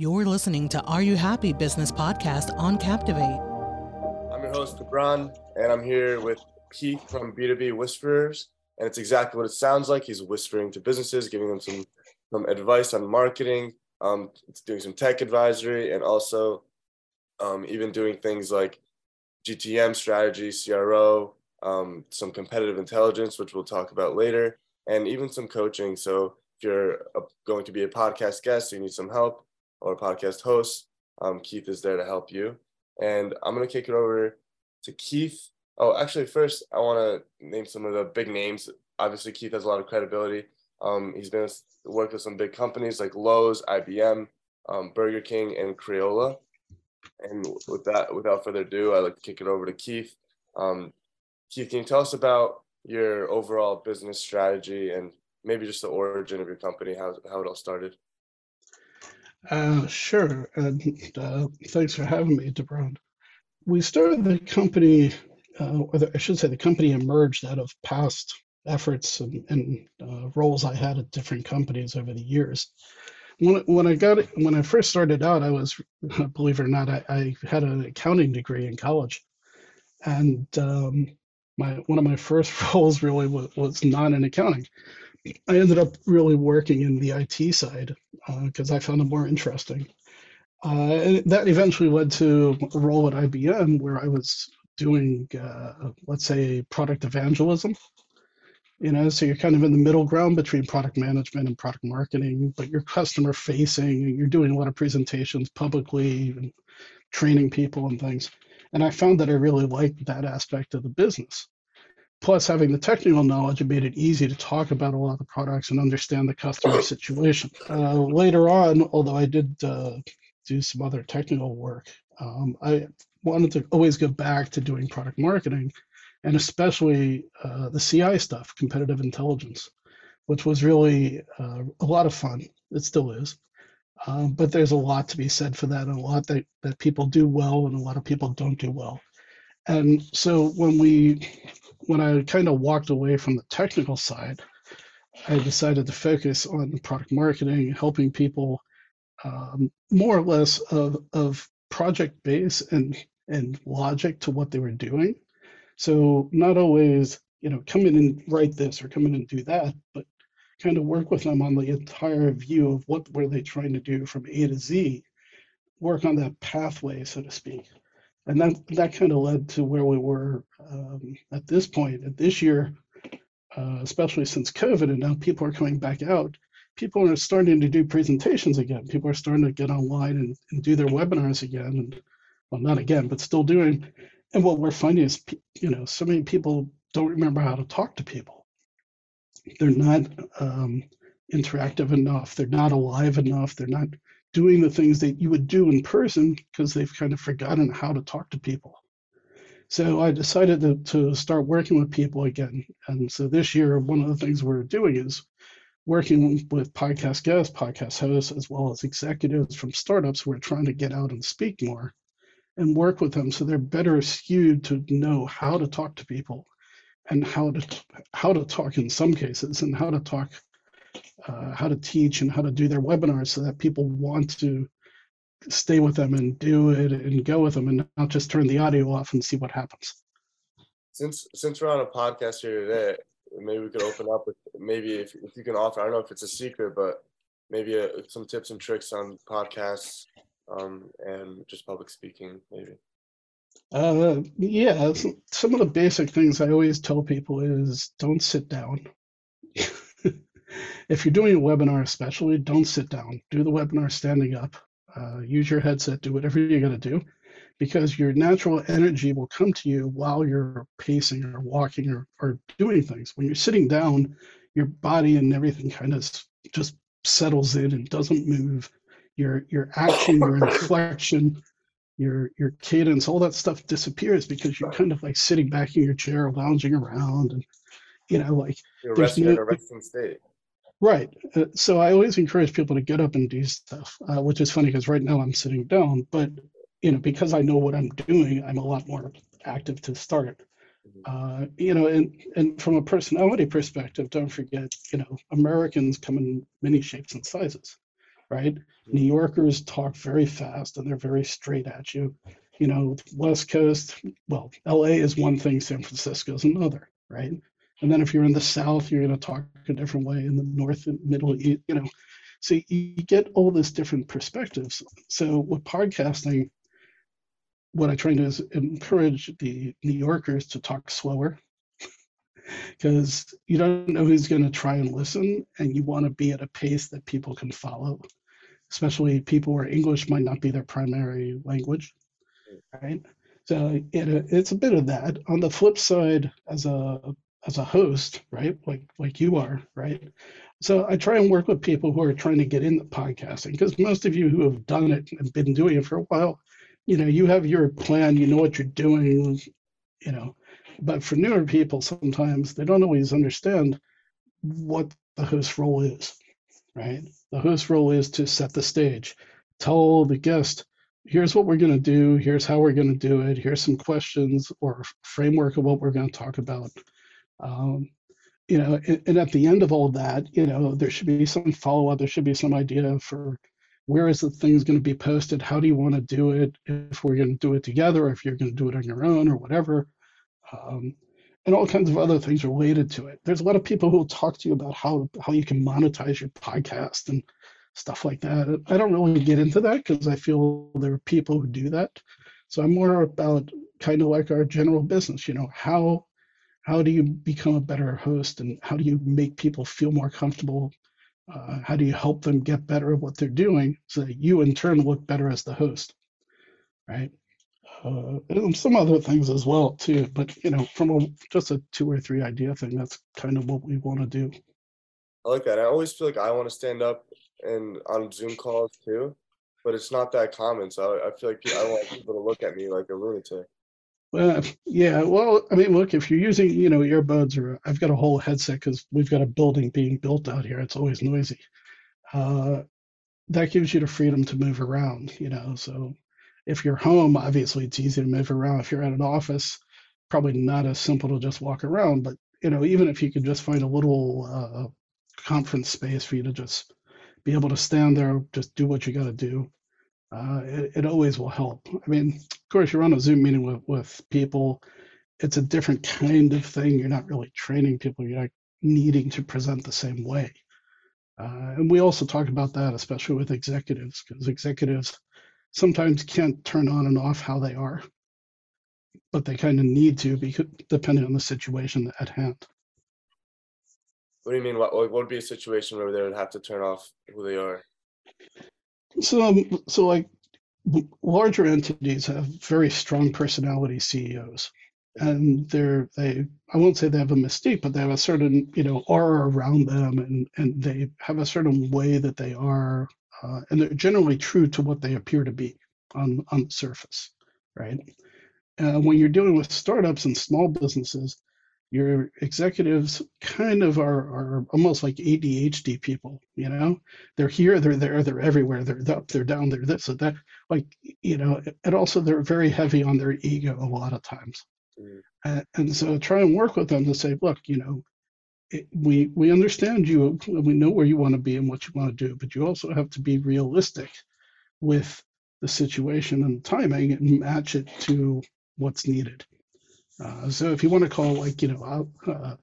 You're listening to Are You Happy Business Podcast on Captivate. I'm your host, Gibran, and I'm here with Keith from B2B Whisperers. And it's exactly what it sounds like. He's whispering to businesses, giving them some, some advice on marketing, um, doing some tech advisory, and also um, even doing things like GTM strategy, CRO, um, some competitive intelligence, which we'll talk about later, and even some coaching. So if you're going to be a podcast guest, you need some help, or podcast host, um, Keith is there to help you. And I'm going to kick it over to Keith. Oh, actually, first, I want to name some of the big names. Obviously, Keith has a lot of credibility. Um, he's been worked with some big companies like Lowe's, IBM, um, Burger King, and Crayola. And with that, without further ado, I'd like to kick it over to Keith. Um, Keith, can you tell us about your overall business strategy and maybe just the origin of your company, how, how it all started? Uh, sure. And uh, thanks for having me, Gibran. We started the company, uh, or the, I should say, the company emerged out of past efforts and, and uh, roles I had at different companies over the years. When, when I got when I first started out, I was, believe it or not, I, I had an accounting degree in college, and um, my one of my first roles really was, was not in accounting. I ended up really working in the IT side because uh, I found it more interesting. Uh, and that eventually led to a role at IBM where I was doing, uh, let's say, product evangelism. You know, so you're kind of in the middle ground between product management and product marketing, but you're customer facing. And you're doing a lot of presentations publicly and training people and things. And I found that I really liked that aspect of the business plus having the technical knowledge, it made it easy to talk about a lot of the products and understand the customer situation. Uh, later on, although I did uh, do some other technical work, um, I wanted to always go back to doing product marketing and especially uh, the CI stuff, competitive intelligence, which was really uh, a lot of fun. It still is. Um, but there's a lot to be said for that, and a lot that, that people do well, and a lot of people don't do well. And so when we when I kind of walked away from the technical side, I decided to focus on product marketing, helping people um, more or less of, of project base and, and logic to what they were doing. So not always, you know, come in and write this or come in and do that, but kind of work with them on the entire view of what were they trying to do from A to Z, work on that pathway, so to speak and that that kind of led to where we were um, at this point. At this year, uh, especially since COVID, and now people are coming back out. People are starting to do presentations again. People are starting to get online and, and do their webinars again, and well, not again, but still doing. And what we're finding is, you know, so many people don't remember how to talk to people. They're not um, interactive enough. They're not alive enough. They're not doing the things that you would do in person because they've kind of forgotten how to talk to people. So I decided to, to start working with people again. And so this year, one of the things we're doing is working with podcast guests, podcast hosts, as well as executives from startups who are trying to get out and speak more and work with them so they're better skewed to know how to talk to people and how to how to talk in some cases and how to talk uh, how to teach and how to do their webinars so that people want to stay with them and do it and go with them and not just turn the audio off and see what happens. Since since we're on a podcast here today, maybe we could open up with maybe if, if you can offer, I don't know if it's a secret, but maybe a, uh, some tips and tricks on podcasts um, and just public speaking, maybe. Uh, yeah, some of the basic things I always tell people is don't sit down. if you're doing a webinar, especially, don't sit down. Do the webinar standing up. Uh, use your headset. Do whatever you got to do, because your natural energy will come to you while you're pacing or walking or, or doing things. When you're sitting down, your body and everything kind of just settles in and doesn't move. Your your action, your inflection, your your cadence, all that stuff disappears because you're kind of like sitting back in your chair, lounging around, and you know, like you're resting no, in a resting state. Right. Uh, so I always encourage people to get up and do stuff, uh, which is funny because right now I'm sitting down, but you know, because I know what I'm doing, I'm a lot more active to start. Mm-hmm. Uh, you know, and and from a personality perspective, don't forget, you know, Americans come in many shapes and sizes. right? New Yorkers talk very fast and they're very straight at you. You know, West Coast, well, LA is one thing, San Francisco is another, right? And then if you're in the South, you're going to talk a different way. In the North and Middle, you, you know, so you get all these different perspectives. So with podcasting, what I try to do is encourage the New Yorkers to talk slower because you don't know who's going to try and listen, and you want to be at a pace that people can follow, especially people where English might not be their primary language, right? So it, it's a bit of that. On the flip side, as a as a host, right, like like you are, right? So I try and work with people who are trying to get into podcasting because most of you who have done it and been doing it for a while, you know, you have your plan, you know what you're doing, you know. But for newer people, sometimes they don't always understand what the host role is, right? The host role is to set the stage, tell the guest, here's what we're going to do, here's how we're going to do it, here's some questions or framework of what we're going to talk about. Um, you know, and, and, at the end of all that, you know, there should be some follow up, there should be some idea for where is the things going to be posted, how do you want to do it, if we're going to do it together, if you're going to do it on your own or whatever um, and all kinds of other things related to it. There's a lot of people who will talk to you about how how you can monetize your podcast and stuff like that. I don't really get into that because I feel there are people who do that. So I'm more about kind of like our general business. You know, how how do you become a better host and how do you make people feel more comfortable? Uh, how do you help them get better at what they're doing so that you in turn look better as the host, right? uh, and some other things as well too. But you know, from a, just a two or three idea thing, that's kind of what we want to do. I like that. I always feel like I want to stand up and on Zoom calls too, but it's not that common. So I, I feel like I want people to look at me like a lunatic. Well, yeah. Well, I mean, look, if you're using, you know, earbuds or I've got a whole headset because we've got a building being built out here. It's always noisy. Uh, that gives you the freedom to move around, you know. So if you're home, obviously it's easy to move around. If you're at an office, probably not as simple to just walk around. But you know, even if you could just find a little uh, conference space for you to just be able to stand there, just do what you got to do, uh, it, it always will help. I mean, of course, you're on a Zoom meeting with, with people. It's a different kind of thing. You're not really training people. You're not needing to present the same way. Uh, and we also talk about that, especially with executives, because executives sometimes can't turn on and off how they are, but they kind of need to because depending on the situation at hand. What do you mean? What, what would be a situation where they would have to turn off who they are? So, um, so like larger entities have very strong personality CEOs, and they're they I won't say they have a mystique, but they have a certain you know aura around them, and and they have a certain way that they are uh, and they're generally true to what they appear to be on, on the surface, right? Uh, when you're dealing with startups and small businesses, your executives kind of are, are almost like ADHD people, you know? They're here, they're there, they're everywhere, they're up, they're down, they're this, or that. Like, you know, and also they're very heavy on their ego a lot of times. Mm. Uh, and so try and work with them to say, look, you know, we we understand you and we know where you want to be and what you want to do but you also have to be realistic with the situation and the timing and match it to what's needed uh, so if you want to call like you know uh,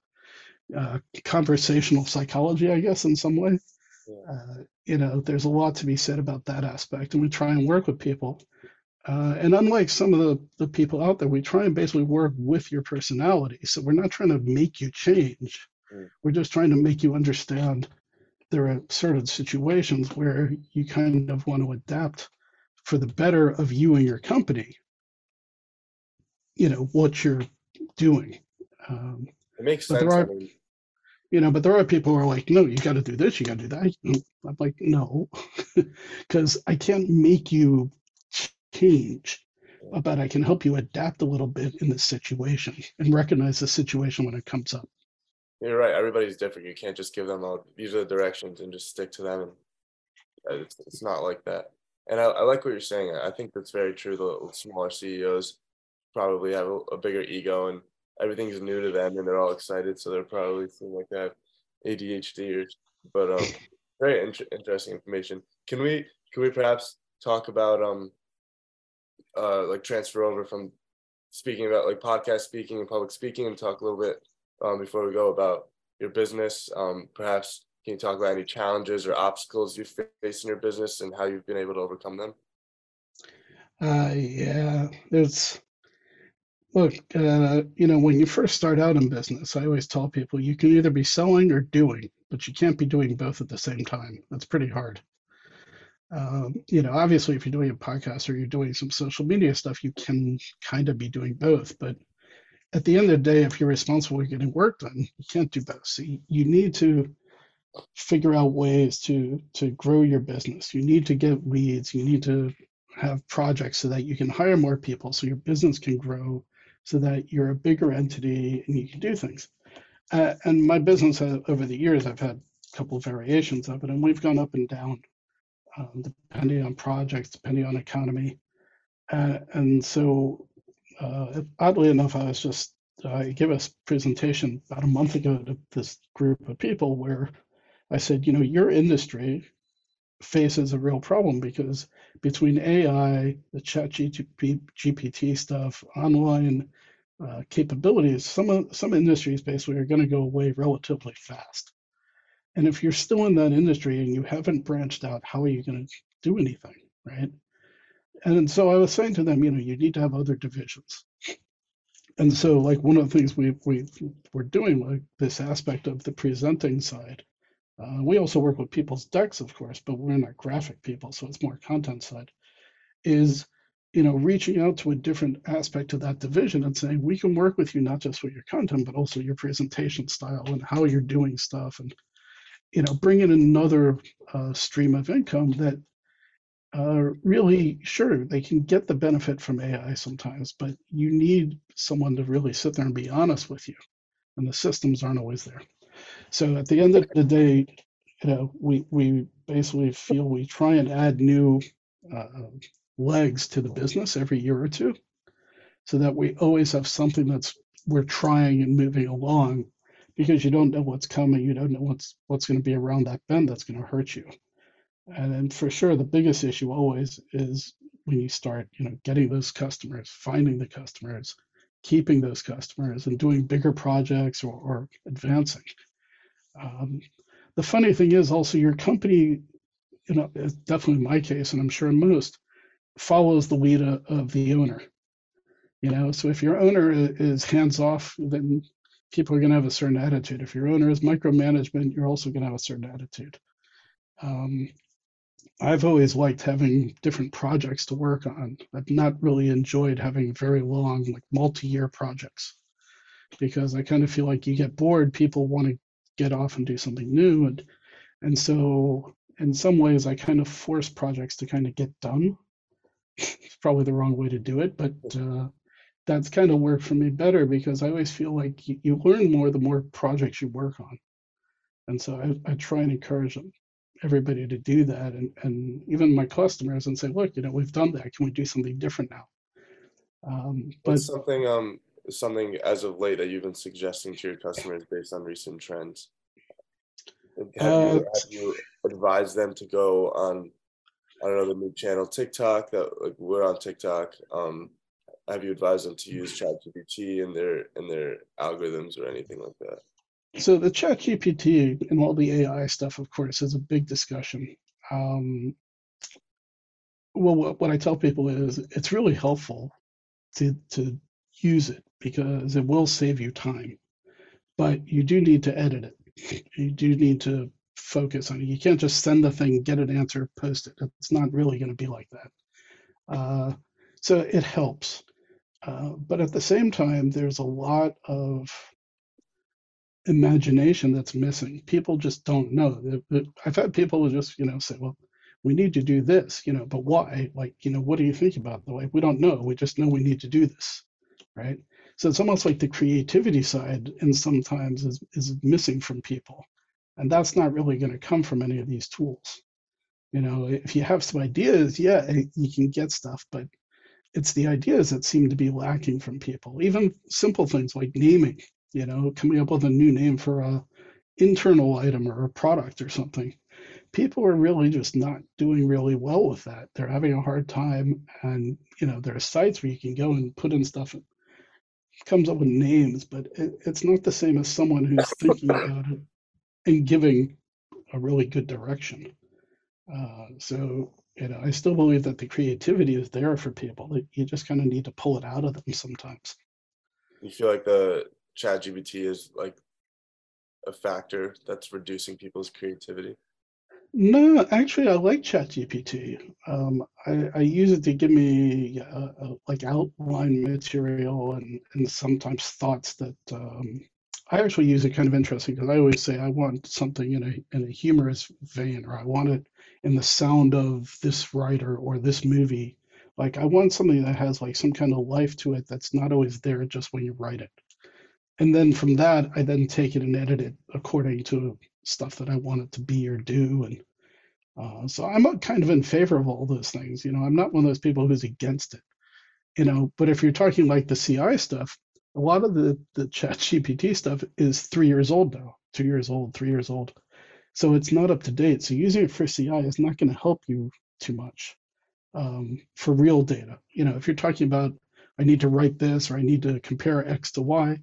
uh, conversational psychology i guess in some way uh, you know there's a lot to be said about that aspect and we try and work with people uh, and unlike some of the, the people out there, we try and basically work with your personality. So we're not trying to make you change Mm. We're just trying to make you understand there are certain situations where you kind of want to adapt for the better of you and your company. You know what you're doing. Um, it makes sense. Are, I mean... You know, but there are people who are like, no, you got to do this, you got to do that. I'm like, no, because I can't make you change, but I can help you adapt a little bit in this situation and recognize the situation when it comes up. You're right. Everybody's different. You can't just give them all these are the directions and just stick to them. And it's, it's not like that. And I, I like what you're saying. I think that's very true. The smaller CEOs probably have a, a bigger ego and everything's new to them and they're all excited. So they're probably seem like they have ADHD or, but um, very in- interesting information. can we can we perhaps talk about um uh like transfer over from speaking about like podcast speaking and public speaking and talk a little bit um, before we go about your business. Um, perhaps can you talk about any challenges or obstacles you face in your business and how you've been able to overcome them? Uh, yeah, there's look, uh, you know, when you first start out in business, I always tell people you can either be selling or doing, but you can't be doing both at the same time. That's pretty hard. Um, you know, obviously, if you're doing a podcast or you're doing some social media stuff, you can kind of be doing both. But at the end of the day, if you're responsible for getting work done, you can't do both. So you, you need to figure out ways to to grow your business. You need to get leads. You need to have projects so that you can hire more people, so your business can grow, so that you're a bigger entity and you can do things. Uh, and my business uh, over the years, I've had a couple of variations of it, and we've gone up and down um, depending on projects, depending on economy. Uh, and so, uh, oddly enough, I was just, I gave a presentation about a month ago to this group of people where I said, you know, your industry faces a real problem because between AI, the chat GPT stuff, online uh, capabilities, some, some industries basically are going to go away relatively fast. And if you're still in that industry and you haven't branched out, how are you going to do anything, right? And so I was saying to them, you know, you need to have other divisions. And so, like one of the things we we we're doing, like this aspect of the presenting side, uh, we also work with people's decks, of course, but we're not graphic people, so it's more content side. Is you know reaching out to a different aspect of that division and saying we can work with you not just with your content, but also your presentation style and how you're doing stuff and you know, bring in another uh, stream of income that uh, really, sure, they can get the benefit from AI sometimes, but you need someone to really sit there and be honest with you, and the systems aren't always there. So at the end of the day, you know, we we basically feel we try and add new uh, legs to the business every year or two, so that we always have something that's we're trying and moving along because you don't know what's coming. You don't know what's what's going to be around that bend that's going to hurt you. And then for sure, the biggest issue always is when you start, you know, getting those customers, finding the customers, keeping those customers, and doing bigger projects or, or advancing. Um, the funny thing is also your company, you know, definitely my case, and I'm sure most, follows the lead of the owner. You know, so if your owner is hands off, then people are going to have a certain attitude. If your owner is micromanagement, you're also going to have a certain attitude. Um, I've always liked having different projects to work on. I've not really enjoyed having very long, like multi-year projects, because I kind of feel like you get bored. People want to get off and do something new, and and so in some ways, I kind of force projects to kind of get done. it's probably the wrong way to do it, but uh, that's kind of worked for me better because I always feel like you, you learn more the more projects you work on. And so I, I try and encourage them, everybody to do that and, and even my customers and say, look, you know, we've done that. Can we do something different now? Um, but something um something as of late that you've been suggesting to your customers based on recent trends? Have, uh, you, have you advised them to go on I don't know the new channel TikTok that like we're on TikTok. Um, have you advised them to use ChatGPT in their in their algorithms or anything like that? So the ChatGPT and all the AI stuff, of course, is a big discussion. Um, well, what, what I tell people is it's really helpful to to use it because it will save you time, but you do need to edit it. You do need to focus on it. You can't just send the thing, get an answer, post it. It's not really going to be like that. Uh, so it helps. Uh, but at the same time, there's a lot of imagination that's missing. People just don't know. I've had people just, you know, say, well, we need to do this, you know, but why? Like, you know, what do you think about the way? We don't know. We just know we need to do this, right? So it's almost like the creativity side, and sometimes is, is missing from people. And that's not really going to come from any of these tools. You know, if you have some ideas, yeah, eh, you can get stuff, but it's the ideas that seem to be lacking from people. Even simple things like naming, you know, coming up with a new name for a internal item or a product or something. people are really just not doing really well with that. They're having a hard time, and you know, there are sites where you can go and put in stuff. It comes up with names, but it, it's not the same as someone who's thinking about it and giving a really good direction. Uh, so you know, I still believe that the creativity is there for people. You just kind of need to pull it out of them sometimes. You feel like the Chat GPT is like a factor that's reducing people's creativity? No, actually, I like ChatGPT. Um, I, I use it to give me uh, uh, like outline material and, and sometimes thoughts that um, I actually use it kind of interesting because I always say I want something in a in a humorous vein, or I want it in the sound of this writer or this movie. Like I want something that has like some kind of life to it that's not always there just when you write it. And then from that, I then take it and edit it according to stuff that I want it to be or do. And uh, so I'm kind of in favor of all those things. You know, I'm not one of those people who's against it. You know, but if you're talking like the CI stuff, a lot of the the Chat GPT stuff is three years old now, two years old, three years old. So it's not up to date. So using it for CI is not going to help you too much um, for real data. You know, if you're talking about I need to write this or I need to compare X to Y,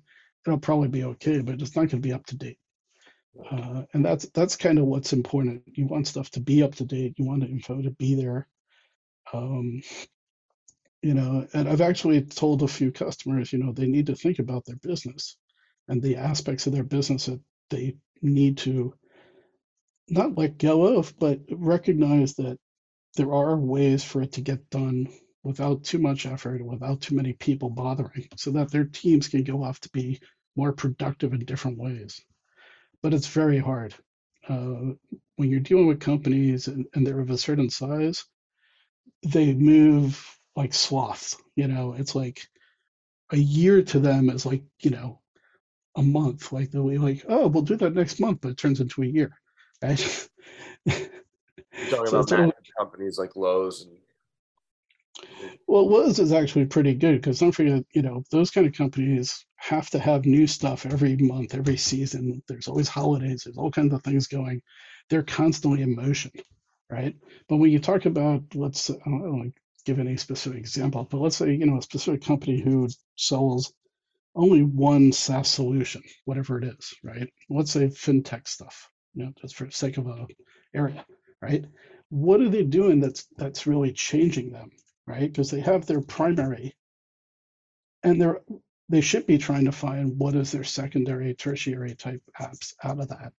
it'll probably be okay, but it's not going to be up to date. Uh, and that's that's kind of what's important. You want stuff to be up to date. You want the info to be there. Um, you know, and I've actually told a few customers, you know, they need to think about their business and the aspects of their business that they need to not let go of, but recognize that there are ways for it to get done without too much effort, without too many people bothering, so that their teams can go off to be more productive in different ways. But it's very hard. Uh, when you're dealing with companies and, and they're of a certain size, they move like sloths. You know, it's like a year to them is like, you know, a month. Like they'll be like, oh, we'll do that next month, but it turns into a year. Right? talking so about companies like Lowe's and well, Lowe's is actually pretty good because don't forget, you know, those kind of companies have to have new stuff every month, every season. There's always holidays, there's all kinds of things going. They're constantly in motion, right? But when you talk about, let's, I don't know, like give any specific example, but let's say, you know, a specific company who sells only one SaaS solution, whatever it is, right? Let's say fintech stuff, you know, just for sake of a area, right? What are they doing that's that's really changing them, right? Because they have their primary, and they're they should be trying to find what is their secondary, tertiary type apps out of that.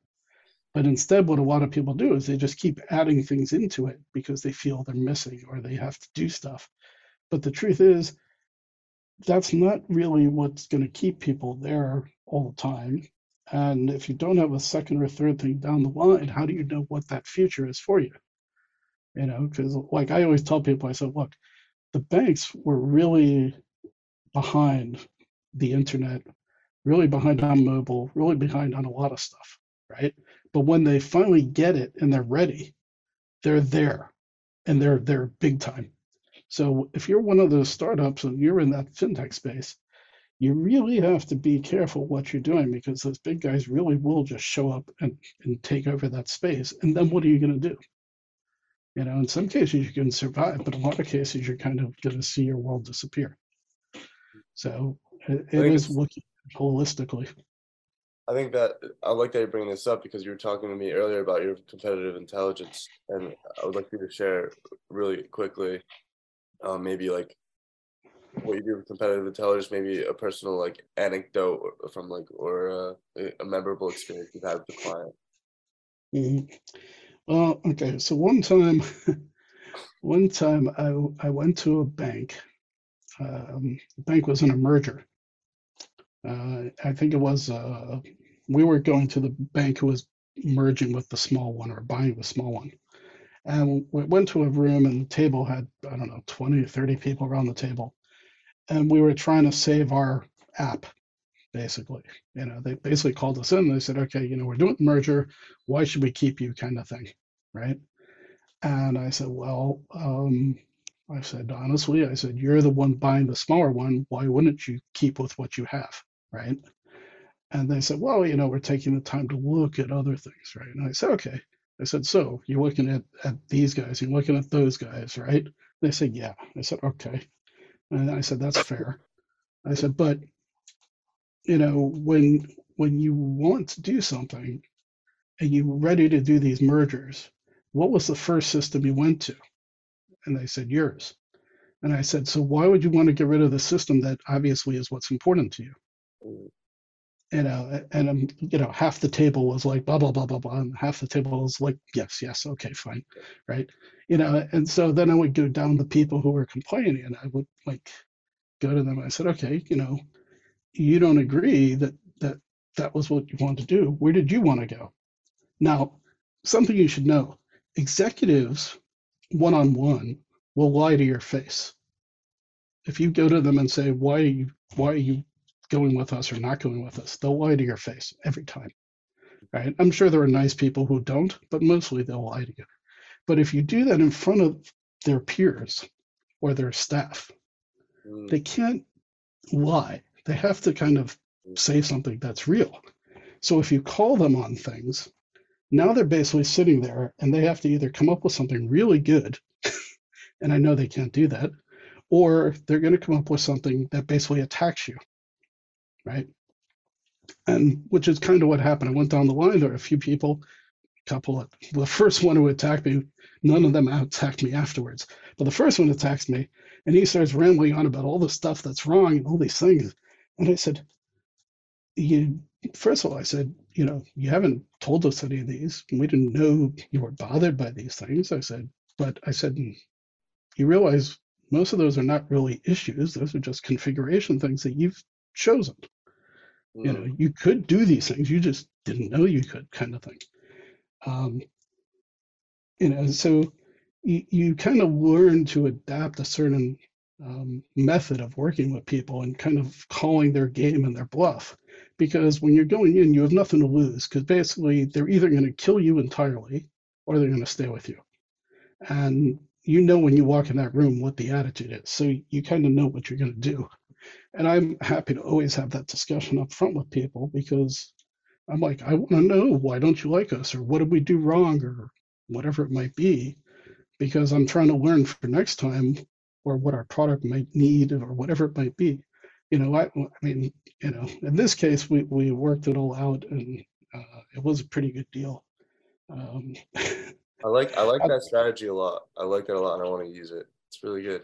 But instead, what a lot of people do is they just keep adding things into it because they feel they're missing or they have to do stuff. But the truth is, that's not really what's going to keep people there all the time. And if you don't have a second or third thing down the line, how do you know what that future is for you? You know, because like I always tell people, I said, look, the banks were really behind the internet, really behind on mobile, really behind on a lot of stuff, right? But when they finally get it and they're ready, they're there and they're they're big time. So if you're one of those startups and you're in that fintech space, you really have to be careful what you're doing because those big guys really will just show up and, and take over that space. And then what are you going to do? You know, in some cases you can survive, but a lot of cases you're kind of going to see your world disappear. So it, it is looking holistically. I think that I like that you're bringing this up because you were talking to me earlier about your competitive intelligence, and I would like you to share really quickly, um, maybe like what you do with competitive intelligence, maybe a personal like anecdote from like or uh, a memorable experience you've had with the client. Mm-hmm. Well, okay, so one time, one time I I went to a bank. Um, the bank was in a merger, uh, I think it was uh, we were going to the bank who was merging with the small one or buying the small one. And we went to a room and the table had, I don't know, 20 or 30 people around the table. And we were trying to save our app, basically. You know, they basically called us in. They said, okay, you know, we're doing the merger. Why should we keep you kind of thing, right? And I said, well, um, I said, honestly, I said, you're the one buying the smaller one. Why wouldn't you keep with what you have? right? And they said, well, you know, we're taking the time to look at other things, right? And I said, okay. I said, so you're looking at, at these guys, you're looking at those guys, right? They said, yeah. I said, okay. And I said, that's fair. I said, but you know, when when you want to do something and you're ready to do these mergers, what was the first system you went to? And they said, yours. And I said, so why would you want to get rid of the system that obviously is what's important to you? Mm. You know, and um, you know, half the table was like blah blah blah blah blah, and half the table was like yes, yes, okay, fine, right? You know, and so then I would go down the people who were complaining, and I would like go to them. I said, okay, you know, you don't agree that that that was what you wanted to do. Where did you want to go? Now, something you should know: executives, one on one, will lie to your face. If you go to them and say, "Why are you why are you going with us or not going with us?" They'll lie to your face every time. Right? I'm sure there are nice people who don't, but mostly they'll lie to you. But if you do that in front of their peers or their staff, Mm. they can't lie. They have to kind of say something that's real. So if you call them on things, now they're basically sitting there and they have to either come up with something really good, and I know they can't do that, or they're going to come up with something that basically attacks you, right? And which is kind of what happened. I went down the line. There were a few people, a couple of the first one who attacked me, none of them attacked me afterwards. But the first one attacks me, and he starts rambling on about all the stuff that's wrong and all these things. And I said, you first of all, I said, you know, you haven't told us any of these. We didn't know you were bothered by these things. I said, but I said, "Hmm, you realize most of those are not really issues. Those are just configuration things that you've chosen. You know, Mm. you could do these things. You just didn't know you could, kind of thing. Um, you know, so you, you kind of learn to adapt a certain um, method of working with people and kind of calling their game and their bluff. Because when you're going in, you have nothing to lose because basically they're either going to kill you entirely or they're going to stay with you. And you know when you walk in that room what the attitude is. So you kind of know what you're going to do. And I'm happy to always have that discussion up front with people because I'm like, I want to know why don't you like us or what did we do wrong or whatever it might be because I'm trying to learn for next time or what our product might need or whatever it might be. You know, I, I mean, you know, in this case, we, we worked it all out and uh, it was a pretty good deal. Um, I like I like that strategy a lot. I like that a lot, and I want to use it. It's really good.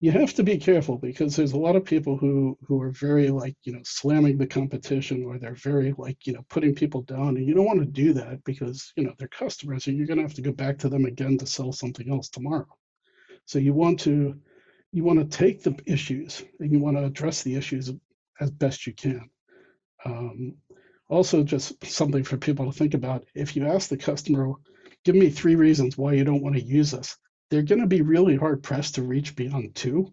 you have to be careful because there's a lot of people who who are very like you know slamming the competition or they're very like you know putting people down and you don't want to do that because you know they're customers and you're going to have to go back to them again to sell something else tomorrow so you want to you want to take the issues and you want to address the issues as best you can um, also just something for people to think about if you ask the customer give me three reasons why you don't want to use us they're going to be really hard pressed to reach beyond two.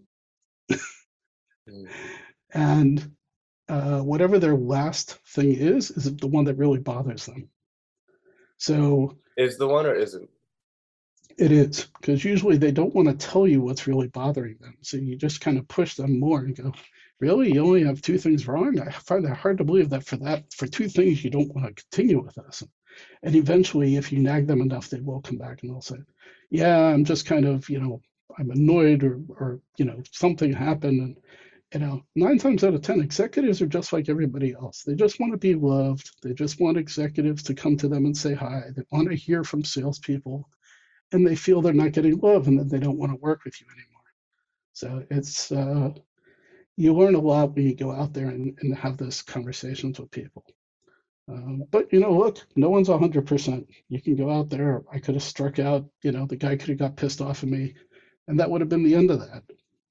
Mm. And uh, whatever their last thing is, is the one that really bothers them. So Is the one or isn't? It is, because usually they don't want to tell you what's really bothering them. So you just kind of push them more and go, Really? You only have two things wrong? I find it hard to believe that for that, for two things, you don't want to continue with us. And eventually, if you nag them enough, they will come back and they'll say, Yeah, I'm just kind of, you know, I'm annoyed or, or you know, something happened. And, you know, nine times out of 10, executives are just like everybody else. They just want to be loved. They just want executives to come to them and say hi. They want to hear from salespeople and they feel they're not getting love and that they don't want to work with you anymore. So it's, uh, you learn a lot when you go out there and, and have those conversations with people. Um, but you know, look, no one's hundred percent. You can go out there. I could have struck out. You know, the guy could have got pissed off at me, and that would have been the end of that.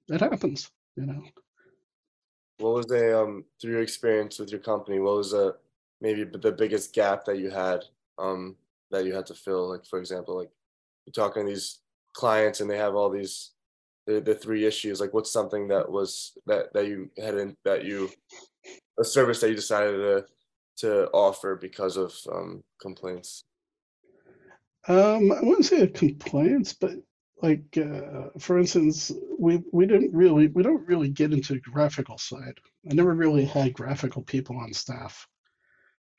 It happens. You know. What was the um through your experience with your company? What was the maybe the biggest gap that you had um that you had to fill? Like for example, like you're talking to these clients and they have all these the, the three issues. Like what's something that was that that you had in that you a service that you decided to to offer because of um complaints? Um, I wouldn't say complaints, but like uh, for instance, we we didn't really we don't really get into the graphical side. I never really had graphical people on staff.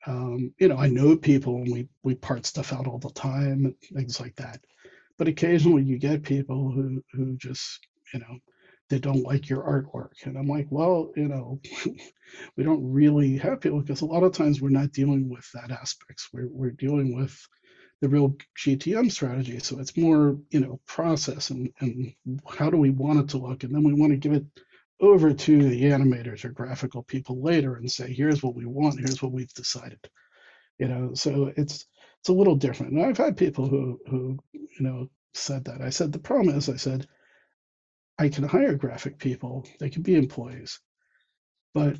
Um, you know, I know people and we we part stuff out all the time and things like that. But occasionally you get people who who just, you know, they don't like your artwork. And I'm like, well, you know, we don't really have people because a lot of times we're not dealing with that aspects. We're we're dealing with the real GTM strategy. So it's more, you know, process and, and how do we want it to look? And then we want to give it over to the animators or graphical people later and say, here's what we want, here's what we've decided. You know, so it's it's a little different. And I've had people who who, you know, said that. I said the problem is I said, I can hire graphic people, they can be employees, but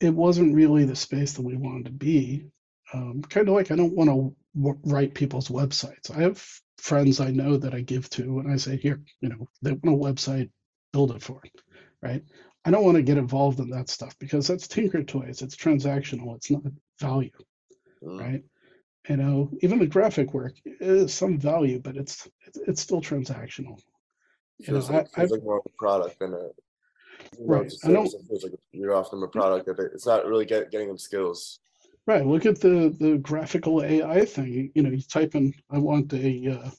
it wasn't really the space that we wanted to be. Um, kind of like I don't want to write people's websites. I have friends I know that I give to, and I say, here, you know, they want a website, build it for them, right? I don't want to get involved in that stuff because that's Tinker Toys. It's transactional. It's not value, mm. right? You know, even the graphic work is some value, but it's it's, it's still transactional. It feels, know, like, I, feels like more of a product than a right. I don't, it feels like you're offering them a product that it's not really get, getting them skills. Right. Look at the the graphical AI thing. You know, you type in, I want a, uh,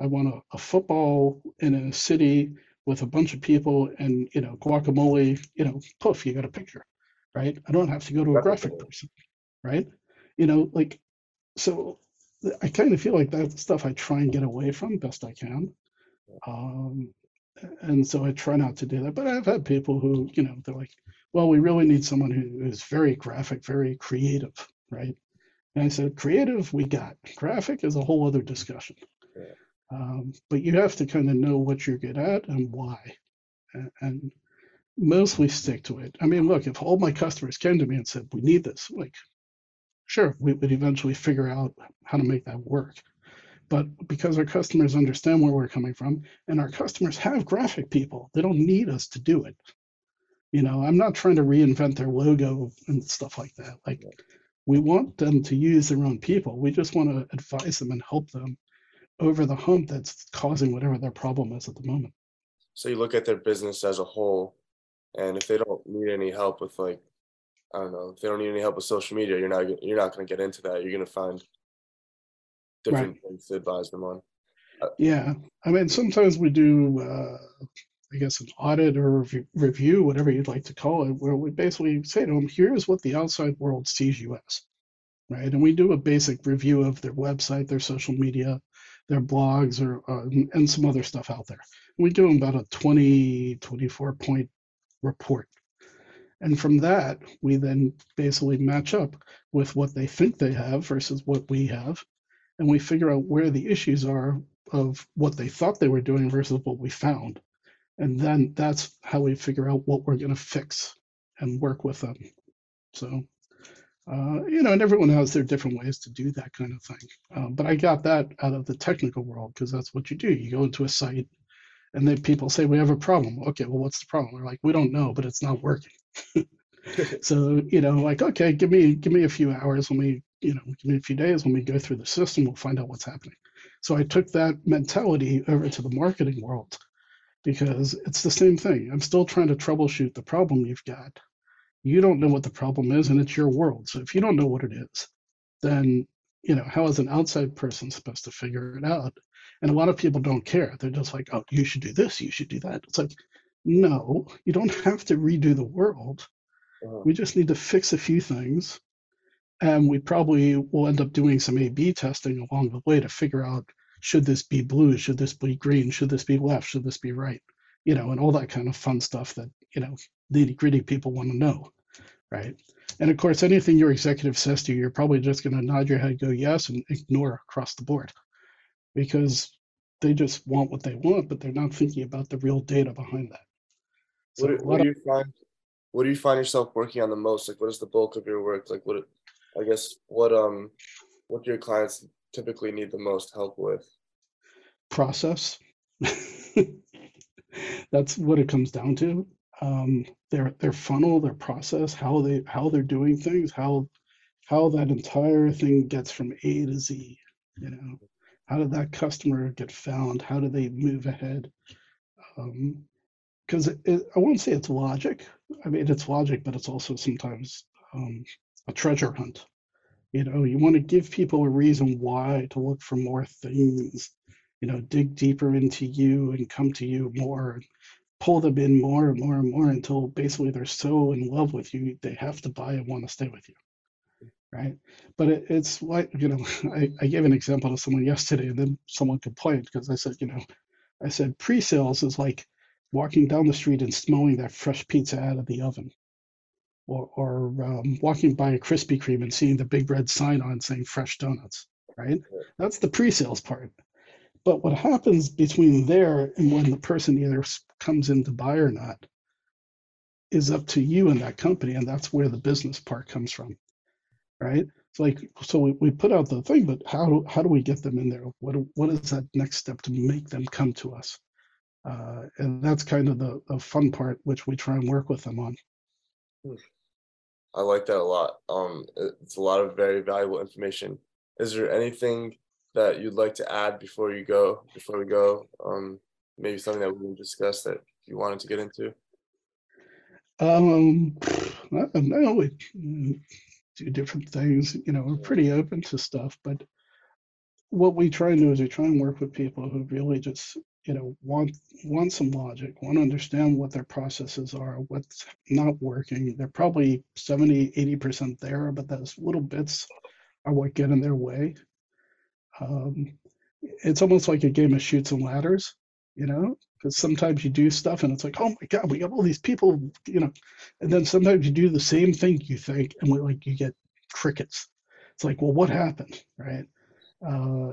I want a, a football in a city with a bunch of people and you know guacamole. You know, poof, you got a picture, right? I don't have to go to a graphic person, right? You know, like so. I kind of feel like that's stuff I try and get away from best I can. Um, and so I try not to do that. But I've had people who, you know, they're like, well, we really need someone who is very graphic, very creative, right? And I said, creative, we got. Graphic is a whole other discussion. Yeah. Um, but you have to kind of know what you're good at and why, and, and, mostly stick to it. I mean, look, if all my customers came to me and said, we need this, like, sure, we would eventually figure out how to make that work. But because our customers understand where we're coming from, and our customers have graphic people, they don't need us to do it. You know, I'm not trying to reinvent their logo and stuff like that. Like, we want them to use their own people. We just want to advise them and help them over the hump that's causing whatever their problem is at the moment. So you look at their business as a whole, and if they don't need any help with like, I don't know, if they don't need any help with social media, you're not you're not going to get into that. You're going to find different right. things to advise them on. Uh, yeah, I mean, sometimes we do uh, I guess, an audit or review, whatever you'd like to call it, where we basically say to them, here's what the outside world sees you as, right? And we do a basic review of their website, their social media, their blogs, or uh, and some other stuff out there. We do about a 20, 24 point report. And from that, we then basically match up with what they think they have versus what we have. And we figure out where the issues are of what they thought they were doing versus what we found. And then that's how we figure out what we're going to fix and work with them. So uh, you know and everyone has their different ways to do that kind of thing. Uh, but i got that out of the technical world because that's what you do. You go into a site and then people say we have a problem. Okay well what's the problem? They're like we don't know but it's not working so you know like okay give me give me a few hours let me you know give me a few days let me go through the system we'll find out what's happening so i took that mentality over to the marketing world because it's the same thing. I'm still trying to troubleshoot the problem you've got. You don't know what the problem is, and it's your world. So if you don't know what it is, then you know how is an outside person supposed to figure it out? And a lot of people don't care. They're just like, "Oh, you should do this. You should do that." It's like, no, you don't have to redo the world. Uh-huh. We just need to fix a few things, and we probably will end up doing some A/B testing along the way to figure out should this be blue? Should this be green? Should this be left? Should this be right? You know, and all that kind of fun stuff that, you know, nitty gritty people want to know. Right. And of course, anything your executive says to you, you're probably just going to nod your head, go yes, and ignore across the board because they just want what they want, but they're not thinking about the real data behind that. So what, what do you find? What do you find yourself working on the most? Like, what is the bulk of your work? Like, what? I guess what um, what do your clients typically need the most help with? Process. That's what it comes down to. Um, their their funnel, their process, how they how they're doing things, how how that entire thing gets from A to Z. You know, how did that customer get found? How do they move ahead? Because I won't say it's logic. I mean, it's logic, but it's also sometimes um, a treasure hunt You know, you want to give people a reason why to look for more things, you know, dig deeper into you and come to you more and pull them in more and more and more until basically they're so in love with you, they have to buy and want to stay with you. Right. But it, it's like, you know, I, I gave an example to someone yesterday and then someone complained because I said, you know, I said pre sales is like walking down the street and smelling that fresh pizza out of the oven or, or um, walking by a Krispy Kreme and seeing the big red sign on saying fresh donuts, right? That's the pre-sales part. But what happens between there and when the person either comes in to buy or not is up to you and that company, and that's where the business part comes from, right? It's like so we, we put out the thing, but how do how do we get them in there? What what is that next step to make them come to us? Uh, and that's kind of the, the fun part, which we try and work with them on. I like that a lot. Um, it's a lot of very valuable information. Is there anything that you'd like to add before you go? Before we go, um, maybe something that we didn't discuss that you wanted to get into. Um, I don't know. We do different things. You know, we're pretty open to stuff, but what we try and do is we try and work with people who really just you know want want some logic want to understand what their processes are what's not working. They're probably 70 80% there but those little bits are what get in their way. Um, it's almost like a game of Chutes and Ladders you know because sometimes you do stuff and it's like oh my god we got all these people you know and then sometimes you do the same thing you think and we like you get crickets. It's like well what happened? Right uh,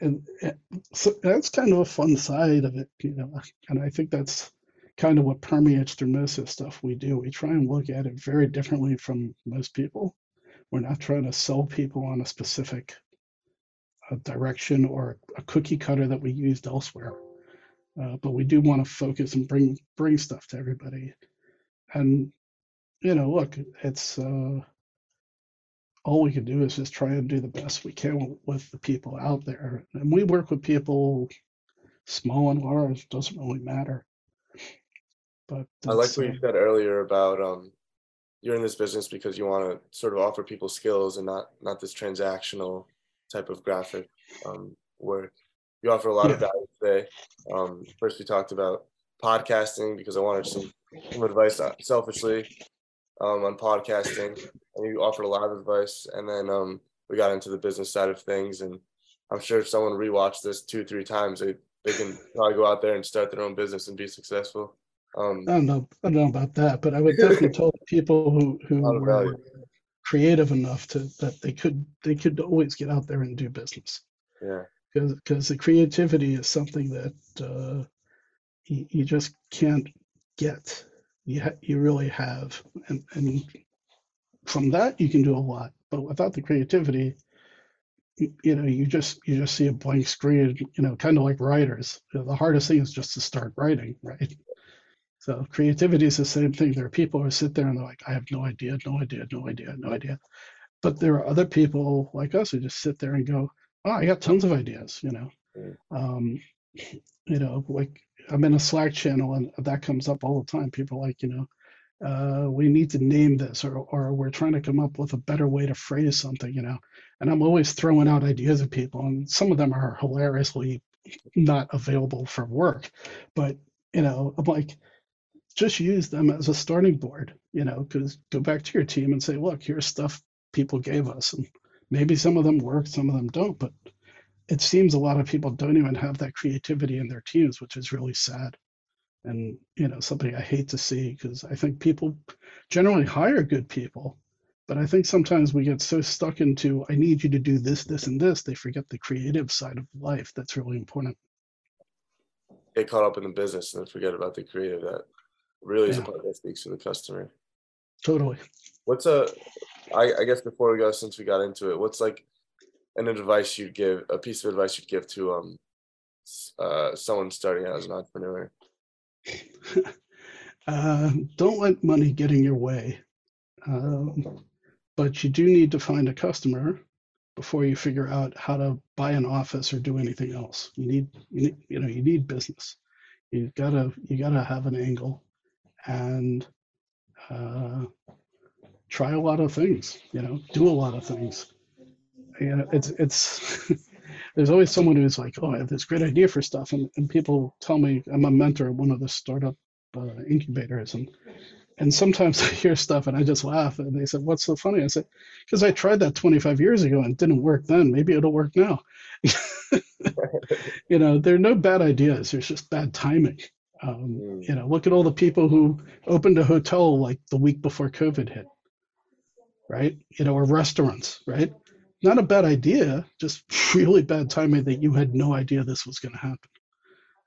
and, and, so that's kind of a fun side of it, you know. And I think that's kind of what permeates through most of the stuff we do. We try and look at it very differently from most people. We're not trying to sell people on a specific uh, direction or a cookie cutter that we used elsewhere. Uh, but we do want to focus and bring bring stuff to everybody. And you know, look, it's uh, all we can do is just try and do the best we can with the people out there. And we work with people, small and large, doesn't really matter. But I like what you uh said earlier about um, you're in this business because you want to sort of offer people skills and not not this transactional type of graphic um, work. You offer a lot yeah. of value today. Um, first, we talked about podcasting because I wanted some, some advice uh, selfishly um, on podcasting, and you offered a lot of advice. And then um, we got into the business side of things, and I'm sure if someone rewatched this two, three times, they they can probably go out there and start their own business and be successful. Um, I don't know, I don't know about that, but I would definitely tell people who who were creative enough to that they could they could always get out there and do business. Yeah, because because the creativity is something that uh, you, you just can't get you ha- you really have, and and from that you can do a lot. But without the creativity, you, you know, you just you just see a blank screen. You know, kind of like writers. You know, the hardest thing is just to start writing, right? So creativity is the same thing. There are people who sit there and they're like, I have no idea, no idea, no idea, no idea. But there are other people like us who just sit there and go, Oh, I got tons of ideas, you know. Mm. Um, you know, like I'm in a Slack channel and that comes up all the time. People like, you know, uh, we need to name this or, or we're trying to come up with a better way to phrase something, you know. And I'm always throwing out ideas at people, and some of them are hilariously not available for work. But, you know, I'm like, just use them as a starting board, you know, because go back to your team and say, look, here's stuff people gave us. And maybe some of them work, some of them don't, but it seems a lot of people don't even have that creativity in their teams, which is really sad. And you know, something I hate to see because I think people generally hire good people, but I think sometimes we get so stuck into I need you to do this, this, and this, they forget the creative side of life that's really important. Get caught up in the business and forget about the creative that really is a part that speaks to the customer. Totally. What's a I, I guess before we go, since we got into it, what's like an advice you'd give, a piece of advice you'd give to um uh, someone starting out as an entrepreneur? uh, don't let money get in your way. Um, but you do need to find a customer before you figure out how to buy an office or do anything else. You need, you, need, you know, you need business. You gotta, you gotta have an angle, and uh, try a lot of things. You know, do a lot of things you know, it's it's there's always someone who's like, oh, I have this great idea for stuff, and, and people tell me I'm a mentor at one of the startup uh, incubators, and and sometimes I hear stuff and I just laugh, and they said, "What's so funny?" I said, "Because I tried that 25 years ago and it didn't work then. Maybe it'll work now." you know, there are no bad ideas. There's just bad timing. Um, mm. You know, look at all the people who opened a hotel like the week before COVID hit, right? You know, or restaurants, right? Not a bad idea, just really bad timing that you had no idea this was going to happen.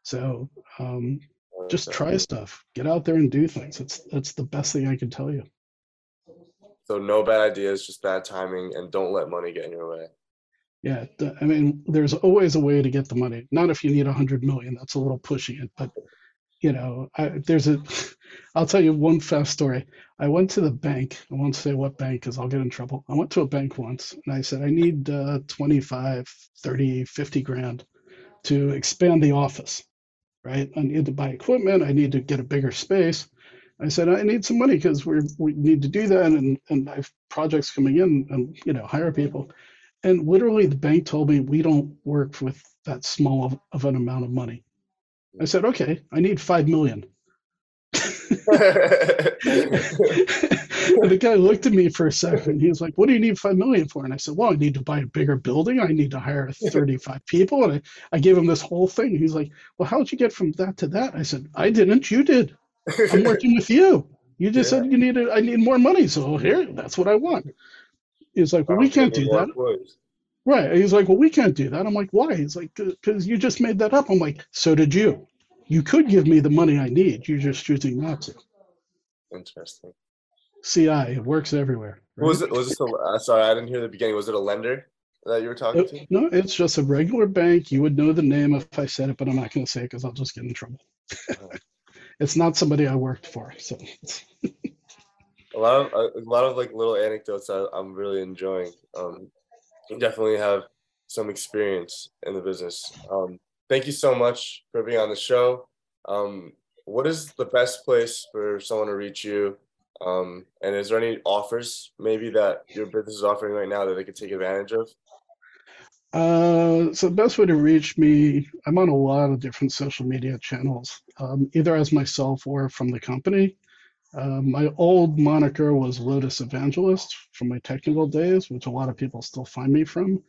So um, just try stuff. Get out there and do things. That's that's the best thing I can tell you. So no bad ideas, just bad timing, and don't let money get in your way. Yeah, I mean, there's always a way to get the money. Not if you need a hundred million. That's a little pushing it, but you know, I, there's a. I'll tell you one fast story. I went to the bank. I won't say what bank because I'll get in trouble. I went to a bank once and I said, I need uh, 25, 30, 50 grand to expand the office, right? I need to buy equipment. I need to get a bigger space. I said, I need some money because we we need to do that and, and I have projects coming in and, you know, hire people. And literally the bank told me, we don't work with that small of, of an amount of money. I said, okay, I need five million. the guy looked at me for a second. He was like, "What do you need five million for?" And I said, "Well, I need to buy a bigger building. I need to hire thirty-five people." And I, I gave him this whole thing. He's like, "Well, how did you get from that to that?" I said, "I didn't. You did. I'm working with you. You just yeah. said you needed. I need more money, so here, that's what I want." He's like, "Well, we can't do that." Right. He's like, well, we can't do that. I'm like, why? He's like, because you just made that up. I'm like, so did you. You could give me the money I need. You're just choosing not to. Interesting. CI, it works everywhere. Right? Was it? Was this a? Uh, sorry, I didn't hear the beginning. Was it a lender that you were talking it, to? No, it's just a regular bank. You would know the name if I said it, but I'm not going to say it because I'll just get in trouble. Oh. it's not somebody I worked for, so. a lot of a, lot of like little anecdotes I, I'm really enjoying. Um, definitely have some experience in the business. Um, thank you so much for being on the show. Um, what is the best place for someone to reach you? Um, and is there any offers maybe that your business is offering right now that they could take advantage of? Uh, so the best way to reach me, I'm on a lot of different social media channels, um, either as myself or from the company. Uh, my old moniker was Lotus Evangelist from my technical days, which a lot of people still find me from.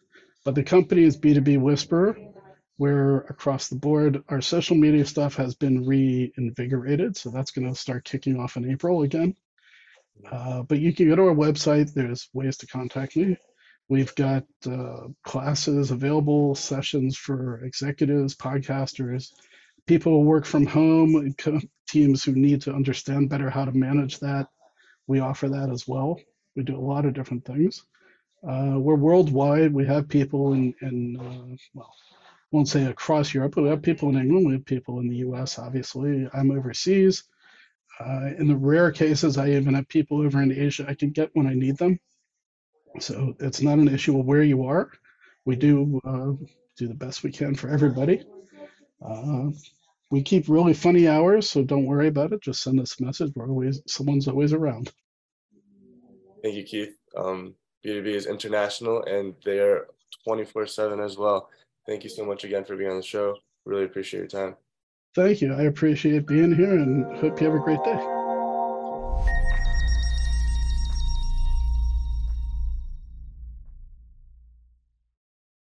But the company is B2B Whisperer, where across the board, our social media stuff has been reinvigorated. So that's going to start kicking off in April again. Uh, but you can go to our website, there's ways to contact me. We've got uh, classes available, sessions for executives, podcasters, people work from home, teams who need to understand better how to manage that. We offer that as well. We do a lot of different things. Uh, we're worldwide. We have people in, in uh, well, I won't say across Europe, but we have people in England. We have people in the US, obviously. I'm overseas. Uh, in the rare cases, I even have people over in Asia I can get when I need them. So it's not an issue of where you are. We do uh, do the best we can for everybody. We keep really funny hours, so don't worry about it. Just send us a message. We're always someone's always around. Thank you, Keith. Um, B2B is international and they're 24 7 as well. Thank you so much again for being on the show. Really appreciate your time. Thank you. I appreciate being here and hope you have a great day.